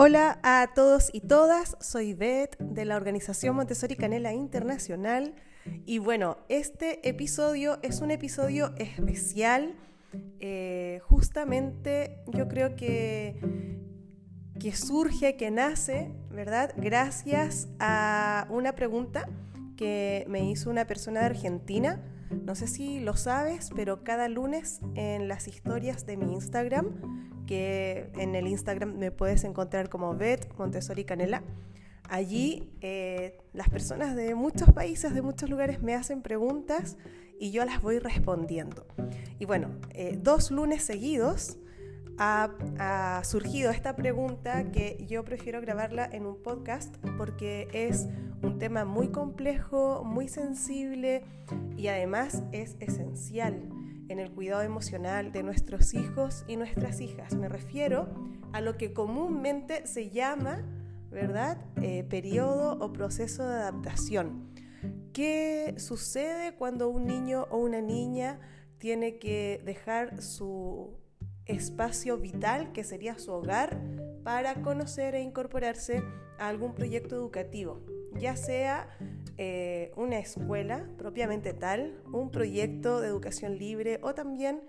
Hola a todos y todas, soy Beth de la organización Montessori Canela Internacional y bueno, este episodio es un episodio especial. Eh, justamente yo creo que, que surge, que nace, ¿verdad? Gracias a una pregunta que me hizo una persona de Argentina. No sé si lo sabes, pero cada lunes en las historias de mi Instagram que en el Instagram me puedes encontrar como Bet Montessori Canela. Allí eh, las personas de muchos países, de muchos lugares me hacen preguntas y yo las voy respondiendo. Y bueno, eh, dos lunes seguidos ha, ha, surgido esta pregunta que yo prefiero grabarla en un podcast porque es un tema muy complejo, muy sensible y además es esencial en el cuidado emocional de nuestros hijos y nuestras hijas. Me refiero a lo que comúnmente se llama, ¿verdad?, eh, periodo o proceso de adaptación. ¿Qué sucede cuando un niño o una niña tiene que dejar su espacio vital, que sería su hogar, para conocer e incorporarse a algún proyecto educativo, ya sea eh, una escuela propiamente tal, un proyecto de educación libre o también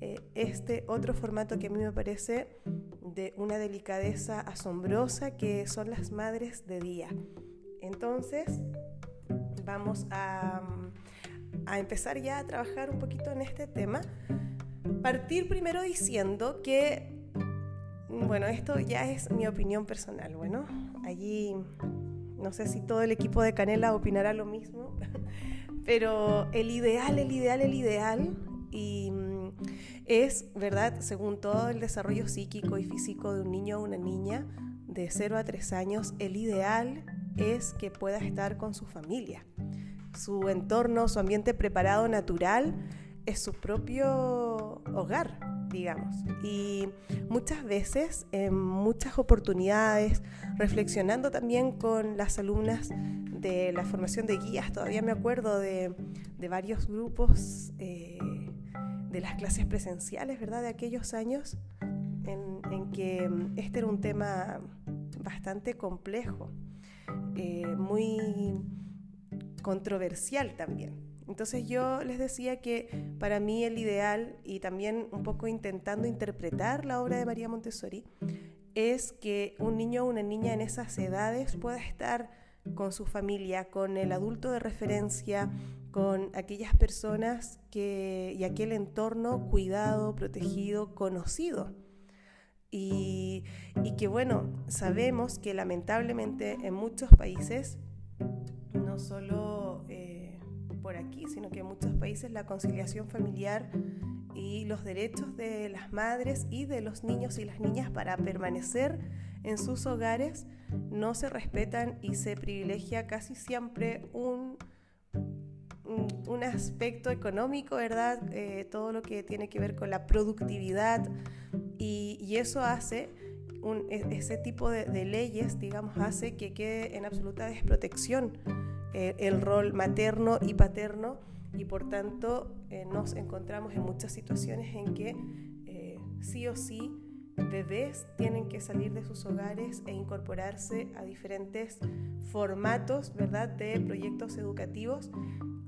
eh, este otro formato que a mí me parece de una delicadeza asombrosa que son las madres de día. Entonces, vamos a, a empezar ya a trabajar un poquito en este tema. Partir primero diciendo que, bueno, esto ya es mi opinión personal. Bueno, allí no sé si todo el equipo de Canela opinará lo mismo, pero el ideal, el ideal, el ideal y mm, es, ¿verdad? Según todo el desarrollo psíquico y físico de un niño o una niña de 0 a 3 años, el ideal es que pueda estar con su familia. Su entorno, su ambiente preparado natural es su propio hogar, digamos. Y muchas veces, en muchas oportunidades, reflexionando también con las alumnas de la formación de guías, todavía me acuerdo de, varios grupos eh, de las clases presenciales, ¿verdad? De aquellos años en, que este era un tema bastante complejo, eh, muy controversial también. Entonces yo les decía que para mí el ideal, y también un poco intentando interpretar la obra de María Montessori, es que un niño o una niña en esas edades pueda estar con su familia, con el adulto de referencia, con aquellas personas que, y aquel entorno cuidado, protegido, conocido. Y, y que bueno, sabemos que lamentablemente en muchos países, no solo... Eh, por aquí, sino que en muchos países la conciliación familiar y los derechos de las madres y de los niños y las niñas para permanecer en sus hogares no se respetan y se privilegia casi siempre un, un aspecto económico, ¿verdad? Eh, todo lo que tiene que ver con la productividad y, y eso hace un, e, ese tipo de, de, leyes, digamos, hace que quede en absoluta desprotección eh, el rol materno y paterno y por tanto eh, nos encontramos en muchas situaciones en que eh, sí o sí bebés tienen que salir de sus hogares e incorporarse a diferentes formatos ¿verdad? de proyectos educativos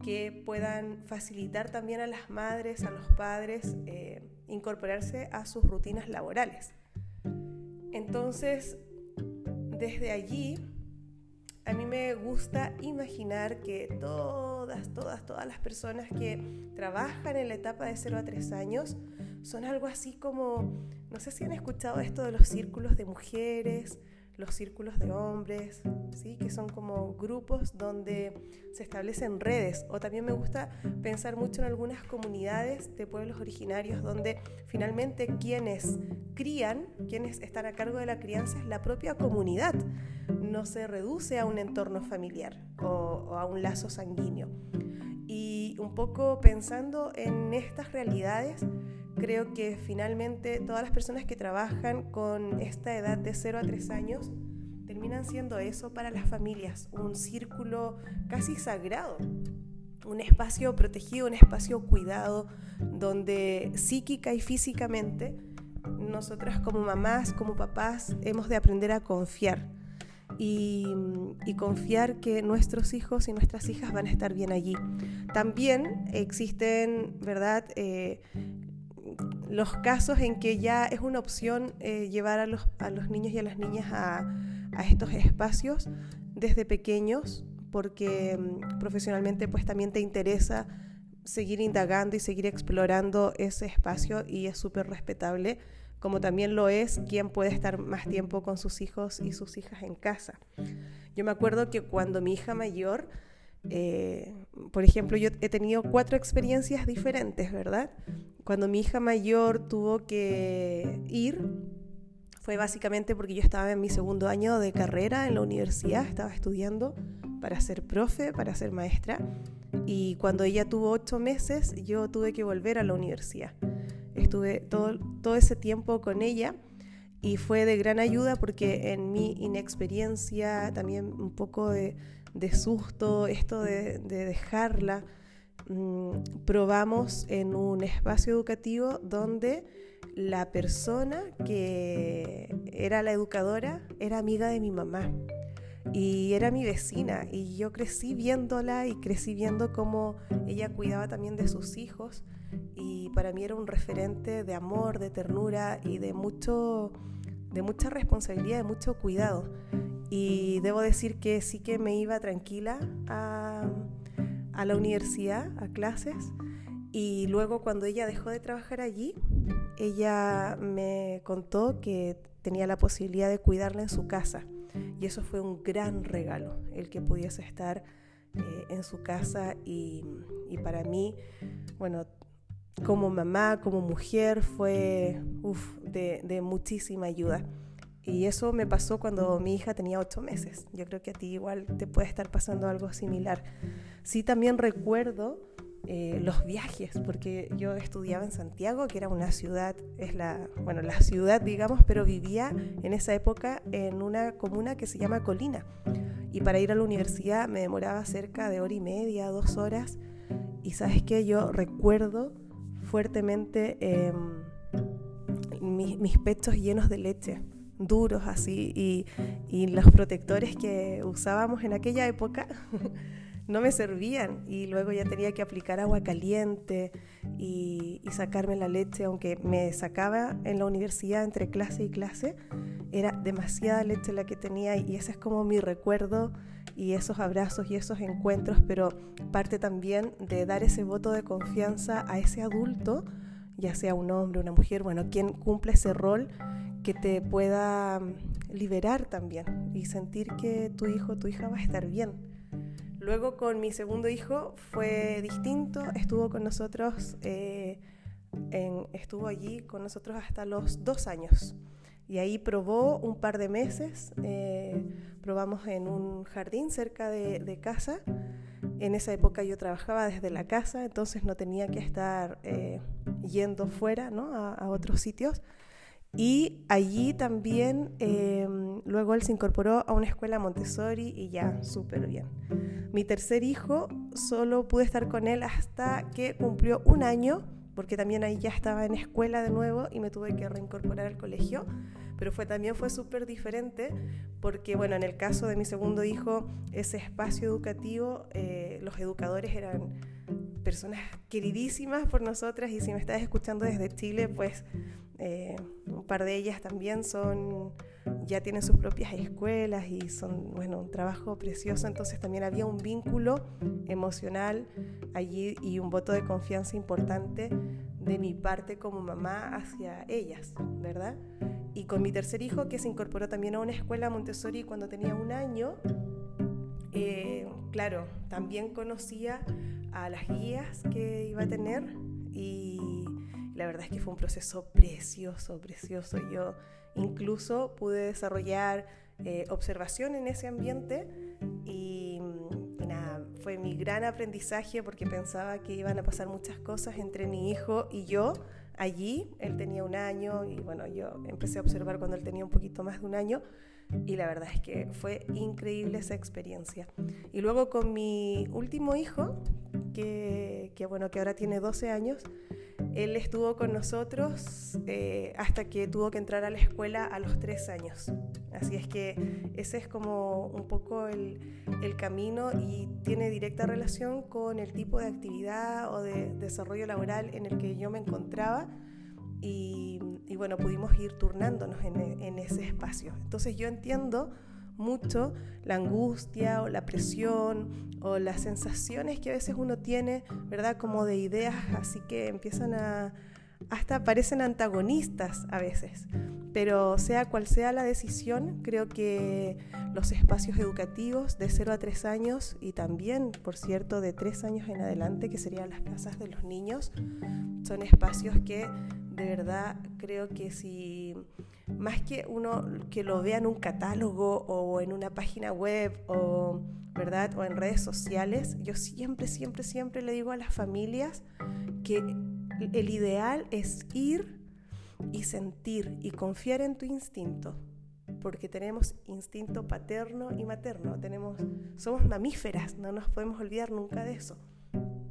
que puedan facilitar también a las madres, a los padres, incorporarse a sus rutinas laborales. Entonces, desde allí a mí me gusta imaginar que todas, todas, todas las personas que trabajan en la etapa de 0 a 3 años son algo así como, no sé si han escuchado esto de los círculos de mujeres, los círculos de hombres, ¿sí? que son como grupos donde se establecen redes. O también me gusta pensar mucho en algunas comunidades de pueblos originarios donde finalmente quienes crían, quienes están a cargo de la crianza es la propia comunidad. No se reduce a un entorno familiar o, o a un lazo sanguíneo. Y un poco pensando en estas realidades, creo que finalmente todas las personas que trabajan con esta edad de 0 a 3 años terminan siendo eso para las familias, un círculo casi sagrado, un espacio protegido, un espacio cuidado, donde psíquica y físicamente nosotras como mamás, como papás, hemos de aprender a confiar. Y, confiar que nuestros hijos y nuestras hijas van a estar bien allí. También existen, ¿verdad? Eh, los casos en que ya es una opción eh, llevar a los, a los, niños y a las niñas a, a estos espacios desde pequeños, porque mm, profesionalmente pues también te interesa seguir indagando y seguir explorando ese espacio y es súper respetable, como también lo es quien puede estar más tiempo con sus hijos y sus hijas en casa. Yo me acuerdo que cuando mi hija mayor, eh, por ejemplo, yo he tenido cuatro experiencias diferentes, ¿verdad? Cuando mi hija mayor tuvo que ir, fue básicamente porque yo estaba en mi segundo año de carrera en la universidad, estaba estudiando para ser profe, para ser maestra. Y cuando ella tuvo ocho meses, yo tuve que volver a la universidad. Estuve todo, todo ese tiempo con ella y fue de gran ayuda porque en mi inexperiencia, también un poco de, de susto, esto de, de dejarla, mmm, probamos en un espacio educativo donde la persona que era la educadora era amiga de mi mamá y era mi vecina y yo crecí viéndola y crecí viendo cómo ella cuidaba también de sus hijos y para mí era un referente de amor, de ternura y de mucho de mucha responsabilidad, de mucho cuidado. Y debo decir que sí que me iba tranquila a, a la universidad, a clases, y luego cuando ella dejó de trabajar allí, ella me contó que tenía la posibilidad de cuidarla en su casa y eso fue un gran regalo, el que pudiese estar eh, en su casa y, para mí, bueno, como mamá, como mujer, fue de, muchísima ayuda. Y eso me pasó cuando mi hija tenía ocho meses. Yo creo que a ti igual te puede estar pasando algo similar. Sí, también recuerdo eh, los viajes, porque yo estudiaba en Santiago, que era una ciudad, es la, bueno, la ciudad, digamos, pero vivía en esa época en una comuna que se llama Colina. Y para ir a la universidad me demoraba cerca de hora y media, dos horas. Y sabes qué, yo recuerdo fuertemente em, mis, mis pechos llenos de leche duros así y, y los protectores que usábamos en aquella época no me servían. Y luego ya tenía que aplicar agua caliente y, sacarme la leche, aunque me sacaba en la universidad entre clase y clase, era demasiada leche la que tenía y ese es como mi recuerdo y esos abrazos y esos encuentros, pero parte también de dar ese voto de confianza a ese adulto, ya sea un hombre, una mujer, bueno, quien cumple ese rol que te pueda liberar también y sentir que tu hijo, tu hija va a estar bien Luego con mi segundo hijo fue distinto, estuvo con nosotros, eh, estuvo allí con nosotros hasta los dos años. Y ahí probó un par de meses, eh, probamos en un jardín cerca de, casa. En esa época yo trabajaba desde la casa, entonces no tenía que estar eh, yendo fuera ¿no? a otros sitios. Y allí también, em, luego él se incorporó a una escuela Montessori y ya, súper bien. Mi tercer hijo, solo pude estar con él hasta que cumplió un año, porque también ahí ya estaba en escuela de nuevo y me tuve que reincorporar al colegio. Pero fue, también fue súper diferente, porque bueno, en el caso de mi segundo hijo, ese espacio educativo, eh, los educadores eran personas queridísimas por nosotras y si me estás escuchando desde Chile, pues eh, un par de ellas también son, ya tienen sus propias escuelas y son, bueno, un trabajo precioso. Entonces también había un vínculo emocional allí y un voto de confianza importante de mi parte como mamá hacia ellas, ¿verdad? Y con mi tercer hijo, que se incorporó también a una escuela Montessori cuando tenía un año, eh, claro, también conocía a las guías que iba a tener y la verdad es que fue un proceso precioso, precioso. Yo incluso pude desarrollar eh, observación en ese ambiente y, y, nada, fue mi gran aprendizaje porque pensaba que iban a pasar muchas cosas entre mi hijo y yo allí. Él tenía un año y bueno, yo empecé a observar cuando él tenía un poquito más de un año y la verdad es que fue increíble esa experiencia. Y luego con mi último hijo, que, que bueno, que ahora tiene 12 años, él estuvo con nosotros eh, hasta que tuvo que entrar a la escuela a los tres años. Así es que ese es como un poco el, camino y tiene directa relación con el tipo de actividad o de desarrollo laboral en el que yo me encontraba. Y, bueno, pudimos ir turnándonos en ese espacio. Entonces yo entiendo mucho la angustia o la presión o las sensaciones que a veces uno tiene, ¿verdad? Como de ideas, así que empiezan a, hasta parecen antagonistas a veces. Pero sea cual sea la decisión, creo que los espacios educativos de 0 a 3 años y también, por cierto, de 3 años en adelante, que serían las casas de los niños, son espacios que de verdad creo que si más que uno que lo vea en un catálogo o en una página web o, ¿verdad? o en redes sociales, yo siempre, siempre, siempre le digo a las familias que el ideal es ir y sentir y confiar en tu instinto, porque tenemos instinto paterno y materno, tenemos, somos mamíferas, no nos podemos olvidar nunca de eso.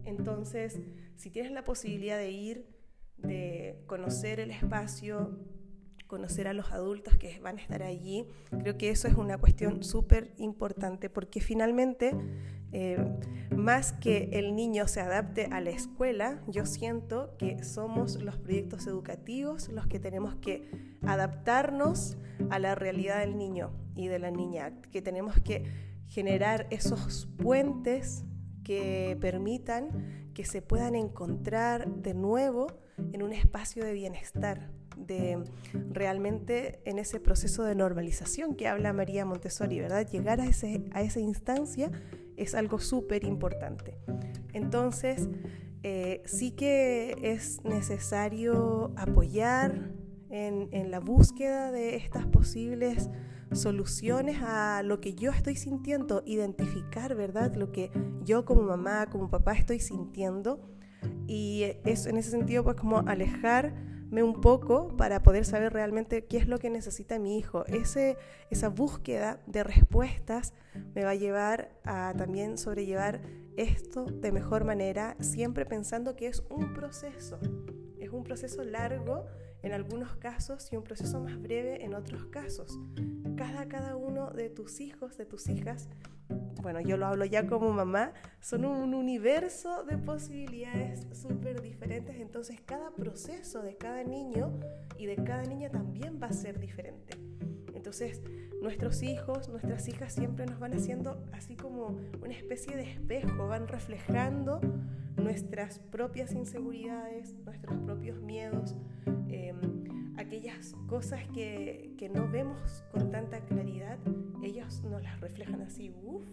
Entonces, si tienes la posibilidad de ir, de conocer el espacio, conocer a los adultos que van a estar allí. Creo que eso es una cuestión súper importante porque finalmente, eh, más que el niño se adapte a la escuela, yo siento que somos los proyectos educativos los que tenemos que adaptarnos a la realidad del niño y de la niña, que tenemos que generar esos puentes que permitan que se puedan encontrar de nuevo en un espacio de bienestar, de realmente en ese proceso de normalización que habla María Montessori, ¿verdad? Llegar a, ese, a esa instancia es algo súper importante. Entonces, eh, sí que es necesario apoyar en, en la búsqueda de estas posibles soluciones a lo que yo estoy sintiendo, identificar, ¿verdad? Lo que yo como mamá, como papá estoy sintiendo. Y es en ese sentido, pues como un poco para poder saber realmente qué es lo que necesita mi hijo. Ese, esa búsqueda de respuestas me va a llevar a también sobrellevar esto de mejor manera, siempre pensando que es un proceso, es un proceso largo en algunos casos y un proceso más breve en otros casos. Cada, cada uno de tus hijos, de tus hijas, bueno, yo lo hablo ya como mamá, son un universo de posibilidades súper diferentes, entonces cada proceso de cada niño y de cada niña también va a ser diferente. Entonces, nuestros hijos, nuestras hijas siempre nos van haciendo así como una especie de espejo, van reflejando nuestras propias inseguridades, nuestros propios miedos, em, aquellas cosas que, que, no vemos con tanta claridad, ellos nos las reflejan así, uff,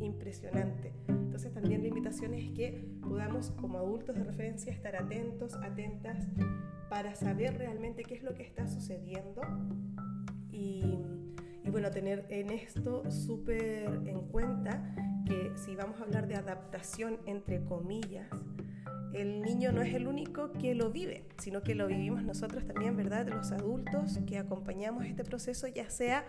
impresionante. Entonces también la invitación es que podamos como adultos de referencia estar atentos, atentas, para saber realmente qué es lo que está sucediendo y, y bueno, tener en esto súper en cuenta que si vamos a hablar de adaptación entre comillas, el niño no es el único que lo vive, sino que lo vivimos nosotros también, ¿verdad? Los adultos que acompañamos este proceso, ya sea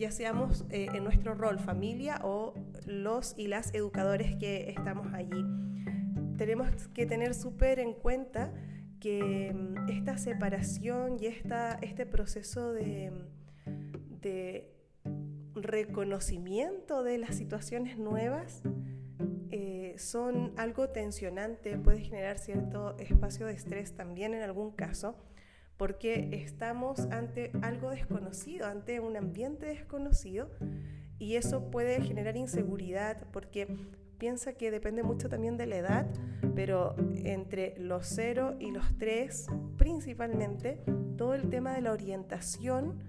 ya seamos eh, en nuestro rol familia o los y las educadores que estamos allí. Tenemos que tener súper en cuenta que mm, esta separación y esta, este proceso de, de reconocimiento de las situaciones nuevas eh, son algo tensionante, puede generar cierto espacio de estrés también en algún caso, porque estamos ante algo desconocido, ante un ambiente desconocido, y eso puede generar inseguridad, porque piensa que depende mucho también de la edad, pero entre los 0 y los 3, principalmente, todo el tema de la orientación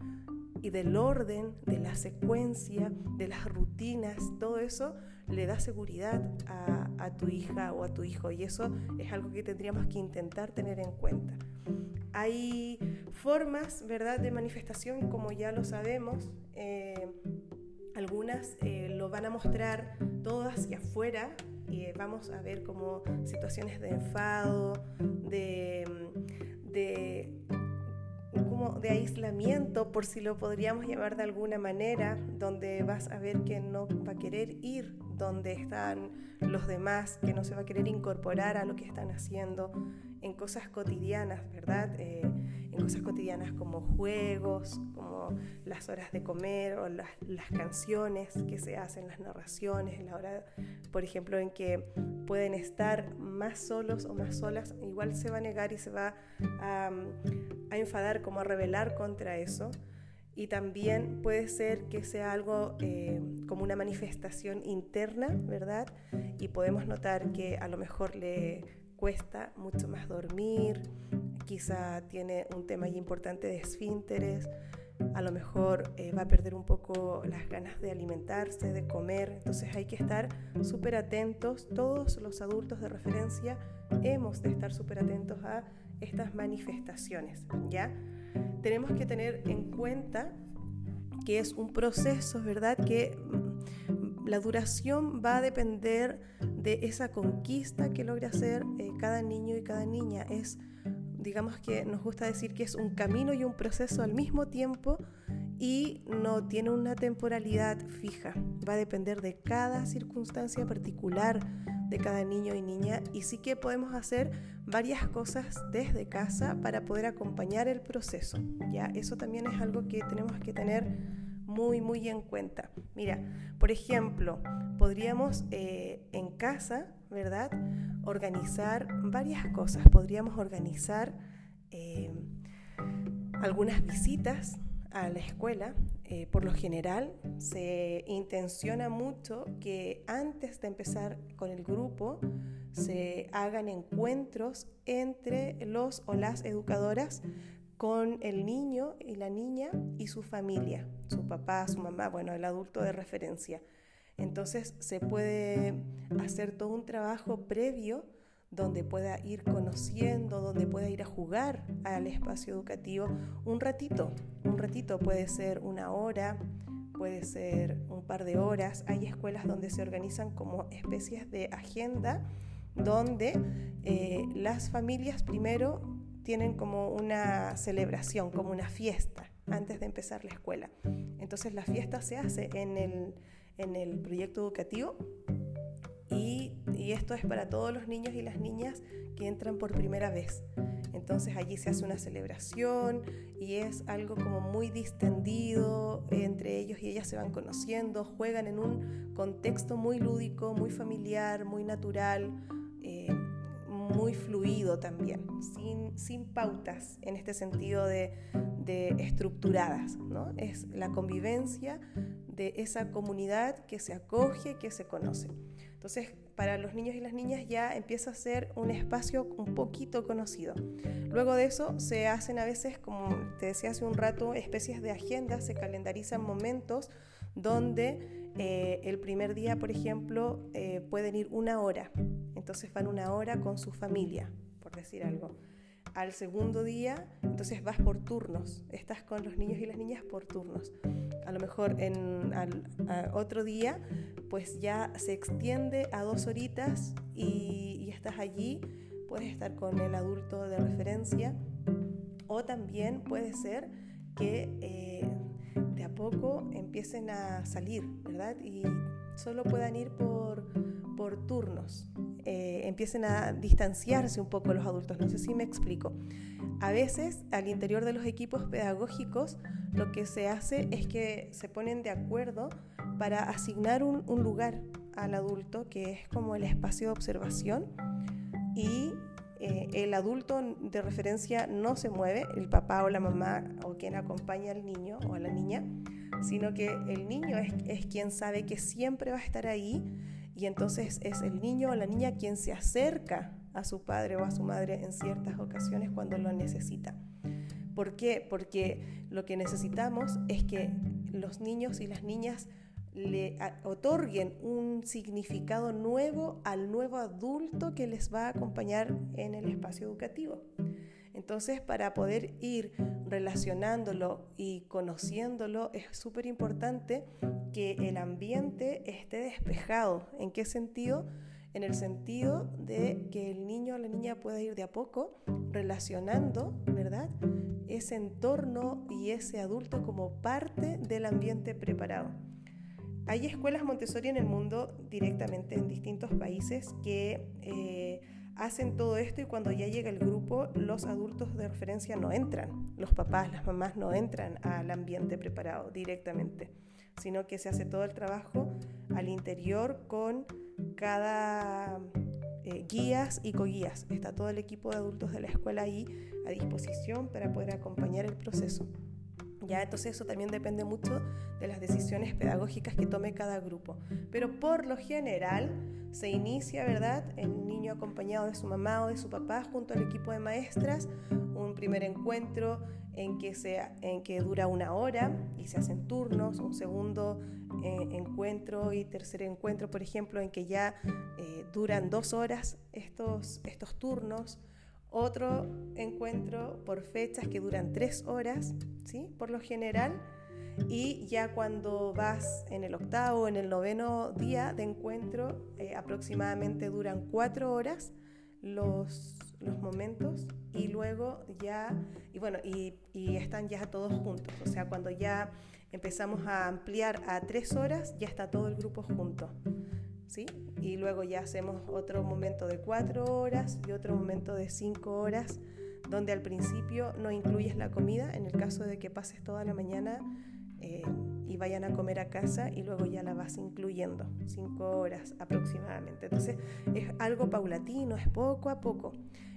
y del orden, de la secuencia, de las rutinas, todo eso le da seguridad a, tu hija o a tu hijo y eso es algo que tendríamos que intentar tener en cuenta. Hay formas, ¿verdad?, de manifestación, como ya lo sabemos. Eh, algunas eh, lo van a mostrar todo hacia afuera y vamos a ver como situaciones de enfado, de como de aislamiento, por si lo podríamos llamar de alguna manera, donde vas a ver que no va a querer ir donde están los demás, que no se va a querer incorporar a lo que están haciendo. en cosas cotidianas, ¿verdad? Eh, en cosas cotidianas como juegos, como las horas de comer o las, las, canciones que se hacen, las narraciones, la hora, por ejemplo, en que pueden estar más solos o más solas, igual se va a negar y se va a, a enfadar, como a rebelar contra eso. Y también puede ser que sea algo eh, como una manifestación interna, ¿verdad? Y podemos notar que a lo mejor le cuesta mucho más dormir, quizá tiene un tema importante de esfínteres, a lo mejor eh, va a perder un poco las ganas de alimentarse, de comer. Entonces hay que estar súper atentos. Todos los adultos de referencia hemos de estar súper atentos a estas manifestaciones, ¿ya? Tenemos que tener en cuenta que es un proceso, ¿verdad? Que mm, la duración va a depender de esa conquista que logra hacer eh, cada niño y cada niña. Es digamos que nos gusta decir que es un camino y un proceso al mismo tiempo y no tiene una temporalidad fija. Va a depender de cada circunstancia particular de cada niño y niña y sí que podemos hacer varias cosas desde casa para poder acompañar el proceso. Ya, eso también es algo que tenemos que tener muy, muy en cuenta. Mira, por ejemplo, podríamos eh, en casa, ¿verdad? Organizar varias cosas. Podríamos organizar eh, algunas visitas a la escuela. Eh, por lo general, se intenciona mucho que antes de empezar con el grupo se hagan encuentros entre los o las educadoras con el niño y la niña y su familia, su papá, su mamá, bueno, el adulto de referencia. Entonces se puede hacer todo un trabajo previo donde pueda ir conociendo, donde pueda ir a jugar al espacio educativo un ratito. Un ratito puede ser una hora, puede ser un par de horas. Hay escuelas donde se organizan como especies de agenda donde eh, las familias primero tienen como una celebración, como una fiesta antes de empezar la escuela. Entonces la fiesta se hace en el en el proyecto educativo y, y, esto es para todos los niños y las niñas que entran por primera vez. Entonces allí se hace una celebración y es algo como muy distendido entre ellos y ellas se van conociendo, juegan en un contexto muy lúdico, muy familiar, muy natural, eh, muy fluido también, sin, sin, pautas en este sentido de, de estructuradas. ¿no? Es la convivencia de esa comunidad que se acoge, que se conoce. Entonces, para los niños y las niñas ya empieza a ser un espacio un poquito conocido. Luego de eso se hacen a veces, como te decía hace un rato, especies de agendas, se calendarizan momentos donde eh, el primer día, por ejemplo, eh, pueden ir una hora. Entonces van una hora con su familia, por decir algo al segundo día, entonces vas por turnos, estás con los niños y las niñas por turnos. A lo mejor en al, otro día, pues ya se extiende a dos horitas y, estás allí, puedes estar con el adulto de referencia o también puede ser que eh, poco empiecen a salir, ¿verdad? Y solo puedan ir por, por turnos. Eh, empiecen a distanciarse un poco los adultos. No sé si me explico. A veces, al interior de los equipos pedagógicos, lo que se hace es que se ponen de acuerdo para asignar un, lugar al adulto, que es como el espacio de observación, y eh, el adulto de referencia no se mueve, el papá o la mamá o quien acompaña al niño o a la niña, sino que el niño es, es quien sabe que siempre va a estar ahí y entonces es el niño o la niña quien se acerca a su padre o a su madre en ciertas ocasiones cuando lo necesita. ¿Por qué? Porque lo que necesitamos es que los niños y las niñas le otorguen un significado nuevo al nuevo adulto que les va a acompañar en el espacio educativo. Entonces, para poder ir relacionándolo y conociéndolo, es súper importante que el ambiente esté despejado. ¿En qué sentido? En el sentido de que el niño o la niña pueda ir de a poco relacionando, ¿verdad? Ese entorno y ese adulto como parte del ambiente preparado. Hay escuelas Montessori en el mundo directamente en distintos países que eh, hacen todo esto y cuando ya llega el grupo, los adultos de referencia no entran, los papás, las mamás no entran al ambiente preparado directamente, sino que se hace todo el trabajo al interior con cada eh, guías y coguías. Está todo el equipo de adultos de la escuela ahí a disposición para poder acompañar el proceso. Ya, entonces eso también depende mucho de las decisiones pedagógicas que tome cada grupo. Pero por lo general se inicia, ¿verdad? El niño acompañado de su mamá o de su papá junto al equipo de maestras, un primer encuentro en que, sea, en que dura una hora y se hacen turnos, un segundo eh, encuentro y tercer encuentro, por ejemplo, en que ya eh, duran dos horas estos, estos turnos otro encuentro por fechas que duran tres horas, ¿sí? Por lo general. Y ya cuando vas en el octavo o en el noveno día de encuentro, eh, aproximadamente duran cuatro horas los, los momentos y luego ya, y bueno, y, y están ya todos juntos. O sea, cuando ya empezamos a ampliar a tres horas, ya está todo el grupo junto. ¿Sí? Y luego ya hacemos otro momento de cuatro horas y otro momento de cinco horas, donde al principio no incluyes la comida, en el caso de que pases toda la mañana eh, y vayan a comer a casa y luego ya la vas incluyendo, cinco horas aproximadamente. Entonces es algo paulatino, es poco a poco.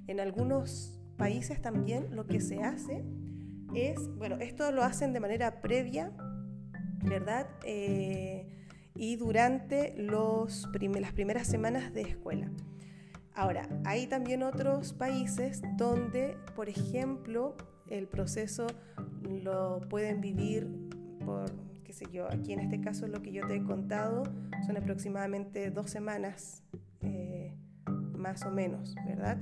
En algunos países también lo que se hace es, bueno, esto lo hacen de manera previa, ¿verdad? Eh, y durante los las primeras semanas de escuela. Ahora, hay también otros países donde, por ejemplo, el proceso lo pueden vivir por, qué sé yo, aquí en este caso lo que yo te he contado son aproximadamente dos semanas, eh, más o menos, ¿verdad?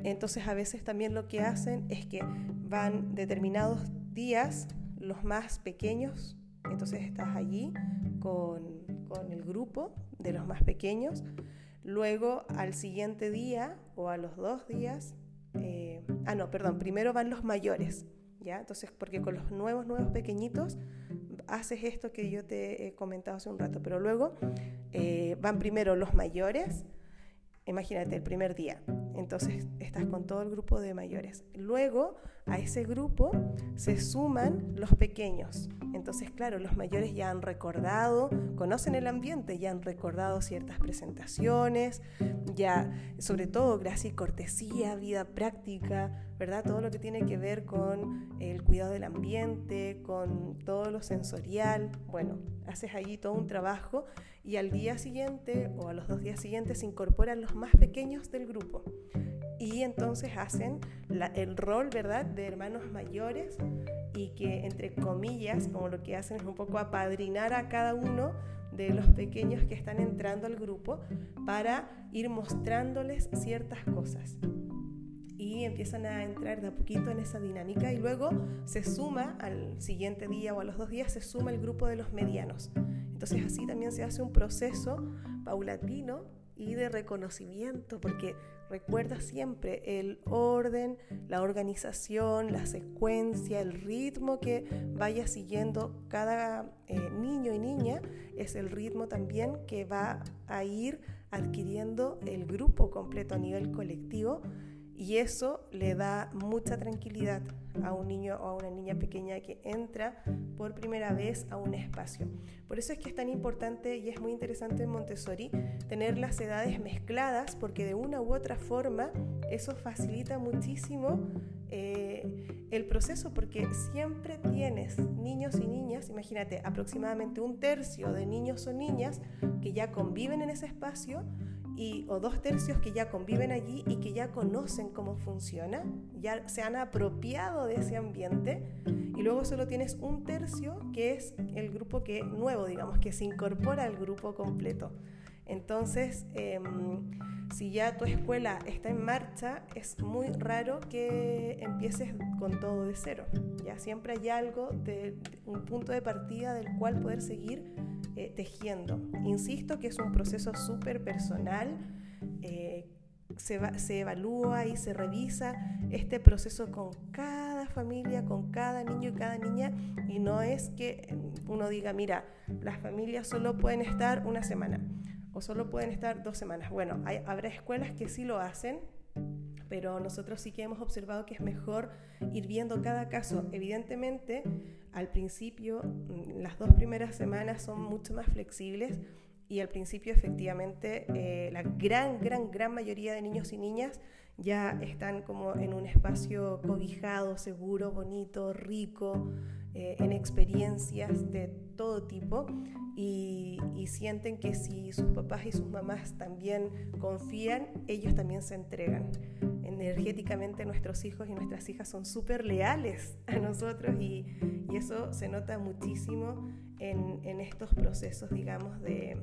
Entonces a veces también lo que hacen es que van determinados días, los más pequeños, entonces estás allí con, el grupo de los más pequeños. Luego al siguiente día o a los dos días, eh, ah no, perdón, primero van los mayores, ¿ya? Entonces, porque con los nuevos, nuevos pequeñitos haces esto que yo te he comentado hace un rato, pero luego eh, van primero los mayores, imagínate el primer día, entonces estás con todo el grupo de mayores. Luego a ese grupo se suman los pequeños. Entonces, claro, los mayores ya han recordado, conocen el ambiente, ya han recordado ciertas presentaciones, ya, sobre todo, gracia y cortesía, vida práctica, ¿verdad? Todo lo que tiene que ver con el cuidado del ambiente, con todo lo sensorial. Bueno, haces allí todo un trabajo y al día siguiente o a los dos días siguientes se incorporan los más pequeños del grupo y entonces hacen el rol, ¿verdad?, de hermanos mayores y que, entre comillas, como lo que hacen es un poco apadrinar a cada uno de los pequeños que están entrando al grupo para ir mostrándoles ciertas cosas. Y empiezan a entrar de a poquito en esa dinámica y luego se suma al siguiente día o a los dos días, se suma el grupo de los medianos. Entonces así también se hace un proceso paulatino y de reconocimiento, porque recuerda siempre el orden, la organización, la secuencia, el ritmo que vaya siguiendo cada eh, niño y niña, es el ritmo también que va a ir adquiriendo el grupo completo a nivel colectivo y eso le da mucha tranquilidad a un niño o a una niña pequeña que entra por primera vez a un espacio. Por eso es que es tan importante y es muy interesante en Montessori tener las edades mezcladas porque de una u otra forma eso facilita muchísimo eh, el proceso porque siempre tienes niños y niñas, imagínate, aproximadamente un tercio de niños o niñas que ya conviven en ese espacio y, o dos tercios que ya conviven allí y que ya conocen cómo funciona, ya se han apropiado de ese ambiente y luego solo tienes un tercio que es el grupo que nuevo, digamos, que se incorpora al grupo completo. Entonces, em, si ya tu escuela está en marcha, es muy raro que empieces con todo de cero. Ya siempre hay algo de un punto de partida del cual poder seguir eh, tejiendo. Insisto que es un proceso súper personal. Eh, se, se, evalúa y se revisa este proceso con cada familia, con cada niño y cada niña, y no es que uno diga, mira, las familias solo pueden estar una semana o solo pueden estar dos semanas. Bueno, habrá escuelas que sí lo hacen, pero nosotros sí que hemos observado que es mejor ir viendo cada caso. Evidentemente, al principio, mm, las dos primeras semanas son mucho más flexibles y al principio efectivamente eh, la gran, gran, gran mayoría de niños y niñas ya están como en un espacio cobijado, seguro, bonito, rico, eh, en experiencias de todo tipo y, sienten que si sus papás y sus mamás también confían, ellos también se entregan. Energéticamente nuestros hijos y nuestras hijas son súper leales a nosotros y, eso se nota muchísimo en, estos procesos, digamos, de,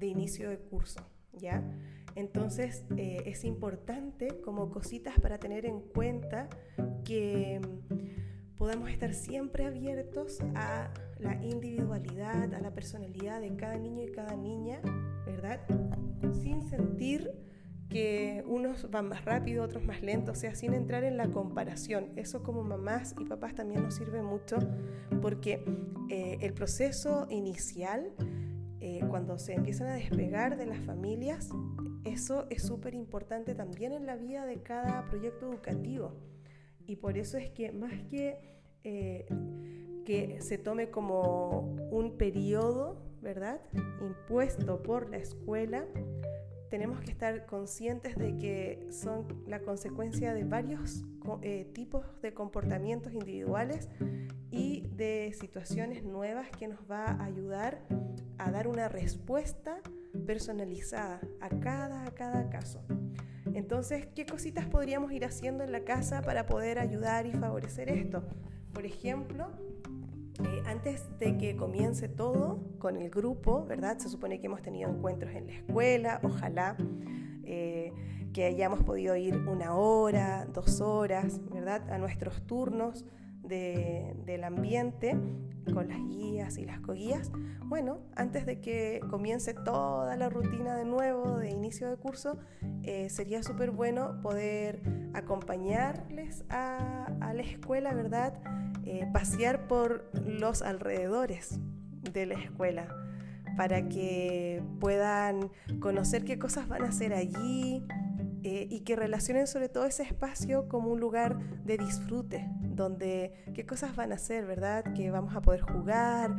inicio de curso. ¿ya? Entonces eh, es importante como cositas para tener en cuenta que podamos estar siempre abiertos a la individualidad, a la personalidad de cada niño y cada niña, ¿verdad? Sin sentir que unos van más rápido, otros más lento, o sea, sin entrar en la comparación. Eso como mamás y papás también nos sirve mucho porque eh, el proceso inicial, eh, cuando se empiezan a despegar de las familias, eso es súper importante también en la vida de cada proyecto educativo. Y por eso es que más que eh, que se tome como un periodo, ¿verdad? Impuesto por la escuela, tenemos que estar conscientes de que son la consecuencia de varios eh, tipos de comportamientos individuales y de situaciones nuevas que nos va a ayudar a dar una respuesta personalizada a cada, a cada caso. Entonces, ¿qué cositas podríamos ir haciendo en la casa para poder ayudar y favorecer esto? Por ejemplo, eh, antes de que comience todo con el grupo, ¿verdad? Se supone que hemos tenido encuentros en la escuela, ojalá eh, que hayamos podido ir una hora, dos horas, ¿verdad? A nuestros turnos del ambiente con las guías y las coguías. Bueno, antes de que comience toda la rutina de nuevo de inicio de curso, eh, sería súper bueno poder acompañarles a, la escuela, ¿verdad? Eh, pasear por los alrededores de la escuela para que puedan conocer qué cosas van a hacer allí eh, y que relacionen sobre todo ese espacio como un lugar de disfrute, donde qué cosas van a hacer, ¿verdad? Que vamos a poder jugar,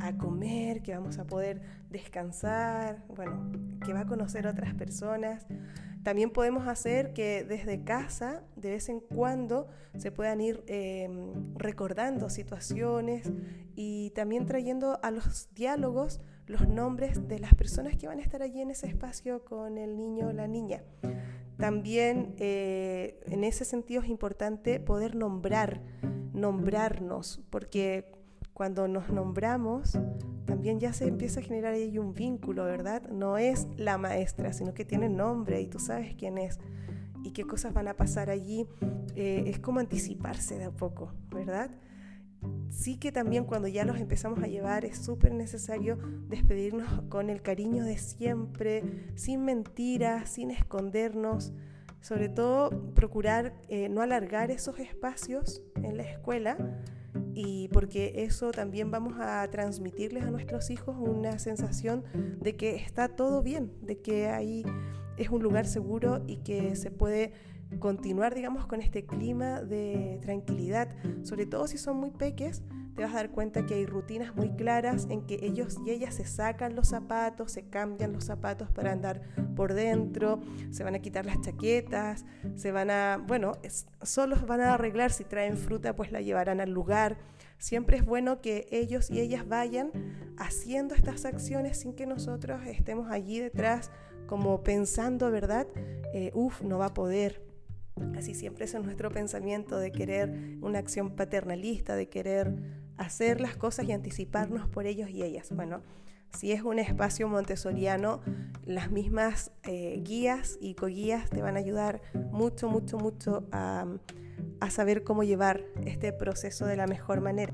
a comer, que vamos a poder descansar, bueno, que va a conocer otras personas. También podemos hacer que desde casa, de vez en cuando, se puedan ir em, recordando situaciones y también trayendo a los diálogos los nombres de las personas que van a estar allí en ese espacio con el niño o la niña. También eh, en ese sentido es importante poder nombrar, nombrarnos, porque cuando nos nombramos, también ya se empieza a generar ahí un vínculo, ¿verdad? No es la maestra, sino que tiene nombre y tú sabes quién es y qué cosas van a pasar allí. Eh, es como anticiparse de a poco, ¿verdad? Sí que también cuando ya los empezamos a llevar es súper necesario despedirnos con el cariño de siempre, sin mentiras, sin escondernos, sobre todo procurar eh, no alargar esos espacios en la escuela y porque eso también vamos a transmitirles a nuestros hijos una sensación de que está todo bien, de que ahí es un lugar seguro y que se puede continuar, digamos, con este clima de tranquilidad, sobre todo si son muy peques, te vas a dar cuenta que hay rutinas muy claras en que ellos y ellas se sacan los zapatos, se cambian los zapatos para andar por dentro, se van a quitar las chaquetas, se van a, bueno, solos van a arreglar, si traen fruta pues la llevarán al lugar. Siempre es bueno que ellos y ellas vayan haciendo estas acciones sin que nosotros estemos allí detrás como pensando, ¿verdad? Eh, uf, no va a poder, Así siempre es nuestro pensamiento de querer una acción paternalista, de querer hacer las cosas y anticiparnos por ellos y ellas. Bueno, si es un espacio montessoriano, las mismas eh, guías y coguías te van a ayudar mucho, mucho, mucho a saber cómo llevar este proceso de la mejor manera.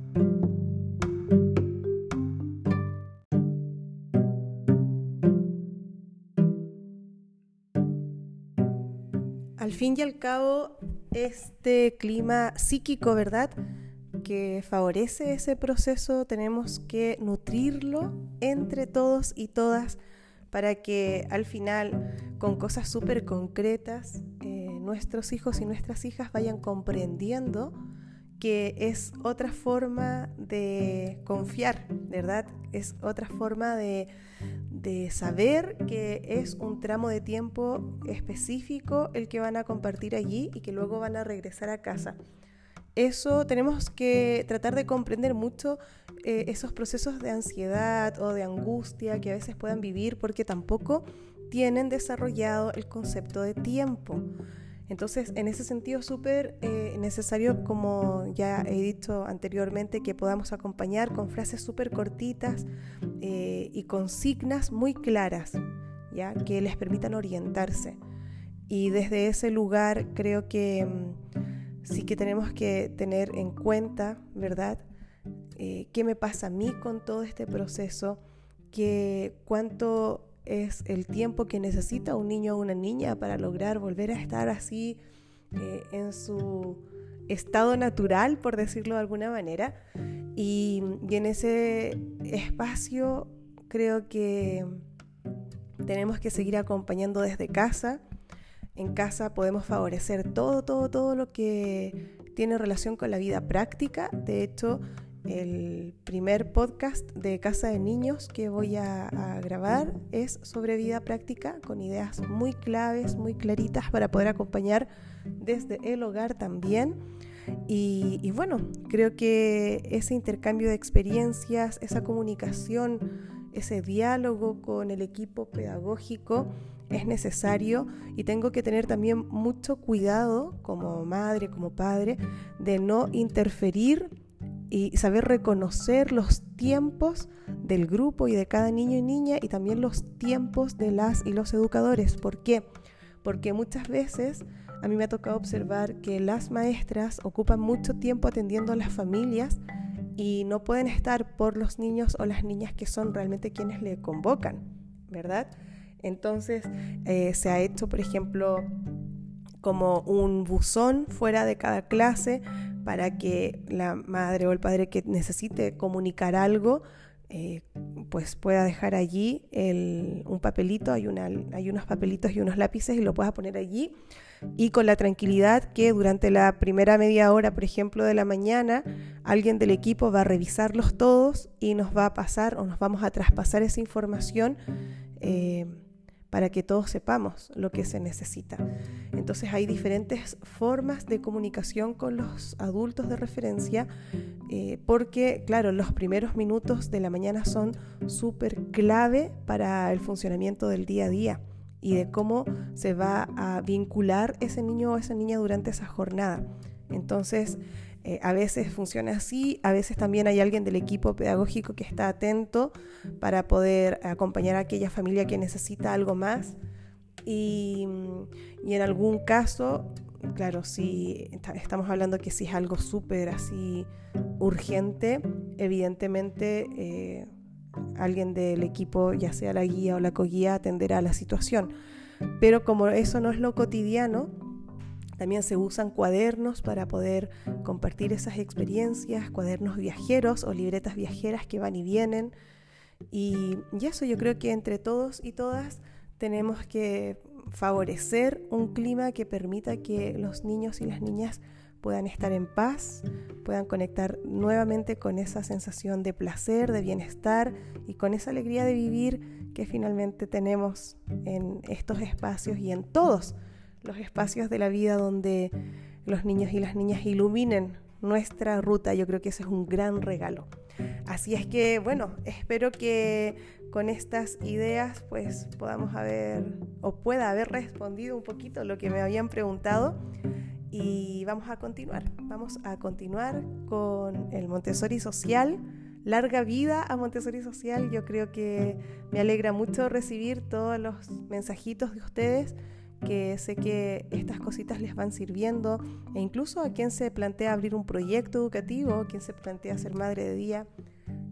Al fin y al cabo, este clima psíquico, ¿verdad? Que favorece ese proceso, tenemos que nutrirlo entre todos y todas para que al final, con cosas súper concretas, eh, nuestros hijos y nuestras hijas vayan comprendiendo que es otra forma de confiar, ¿verdad? Es otra forma de, de, saber que es un tramo de tiempo específico el que van a compartir allí y que luego van a regresar a casa. Eso tenemos que tratar de comprender mucho eh, esos procesos de ansiedad o de angustia que a veces puedan vivir porque tampoco tienen desarrollado el concepto de tiempo. Entonces, en ese sentido, súper eh, necesario, como ya he dicho anteriormente, que podamos acompañar con frases súper cortitas eh, y consignas muy claras, ¿ya? que les permitan orientarse. Y desde ese lugar creo que mm, sí que tenemos que tener en cuenta, ¿verdad? Eh, ¿Qué me pasa a mí con todo este proceso? Que cuánto es el tiempo que necesita un niño o una niña para lograr volver a estar así eh, en su estado natural, por decirlo de alguna manera. Y, y en ese espacio creo que tenemos que seguir acompañando desde casa. En casa podemos favorecer todo, todo, todo lo que tiene relación con la vida práctica. De hecho, el primer podcast de Casa de Niños que voy a, grabar es sobre vida práctica con ideas muy claves, muy claritas para poder acompañar desde el hogar también. Y, y bueno, creo que ese intercambio de experiencias, esa comunicación, ese diálogo con el equipo pedagógico es necesario y tengo que tener también mucho cuidado como madre, como padre, de no interferir y saber reconocer los tiempos del grupo y de cada niño y niña y también los tiempos de las y los educadores. ¿Por qué? Porque muchas veces a mí me ha tocado observar que las maestras ocupan mucho tiempo atendiendo a las familias y no pueden estar por los niños o las niñas que son realmente quienes le convocan, ¿verdad? Entonces eh, se ha hecho, por ejemplo, como un buzón fuera de cada clase para que la madre o el padre que necesite comunicar algo, eh, pues pueda dejar allí un papelito, hay, unos papelitos y unos lápices y lo pueda poner allí. Y con la tranquilidad que durante la primera media hora, por ejemplo, de la mañana, alguien del equipo va a revisarlos todos y nos va a pasar o nos vamos a traspasar esa información. Eh, para que todos sepamos lo que se necesita. Entonces hay diferentes formas de comunicación con los adultos de referencia eh, porque, claro, los primeros minutos de la mañana son súper clave para el funcionamiento del día a día y de cómo se va a vincular ese niño o esa niña durante esa jornada. Entonces, eh, a veces funciona así, a veces también hay alguien del equipo pedagógico que está atento para poder acompañar a aquella familia que necesita algo más. Y, en algún caso, claro, si estamos hablando que si es algo súper así urgente, evidentemente eh, alguien del equipo, ya sea la guía o la coguía, atenderá a la situación. Pero como eso no es lo cotidiano, también se usan cuadernos para poder compartir esas experiencias, cuadernos viajeros o libretas viajeras que van y vienen. Y, eso yo creo que entre todos y todas tenemos que favorecer un clima que permita que los niños y las niñas puedan estar en paz, puedan conectar nuevamente con esa sensación de placer, de bienestar y con esa alegría de vivir que finalmente tenemos en estos espacios y en todos los espacios de la vida donde los niños y las niñas iluminen nuestra ruta. Yo creo que ese es un gran regalo. Así es que, bueno, espero que con estas ideas pues podamos haber o pueda haber respondido un poquito lo que me habían preguntado y vamos a continuar. Vamos a continuar con el Montessori Social. Larga vida a Montessori Social. Yo creo que me alegra mucho recibir todos los mensajitos de ustedes que sé que estas cositas les van sirviendo e incluso a quien se plantea abrir un proyecto educativo, quien se plantea ser madre de día.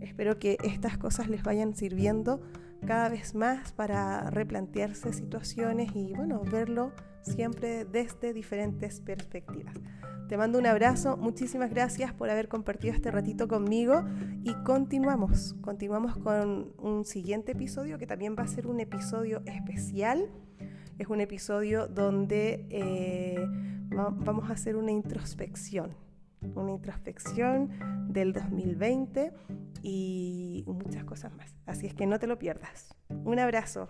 Espero que estas cosas les vayan sirviendo cada vez más para replantearse situaciones y bueno, verlo siempre desde diferentes perspectivas. Te mando un abrazo, muchísimas gracias por haber compartido este ratito conmigo y continuamos, continuamos con un siguiente episodio que también va a ser un episodio especial es un episodio donde eh, vamos a hacer una introspección, una introspección del 2020 y muchas cosas más. Así es que no te lo pierdas. Un abrazo.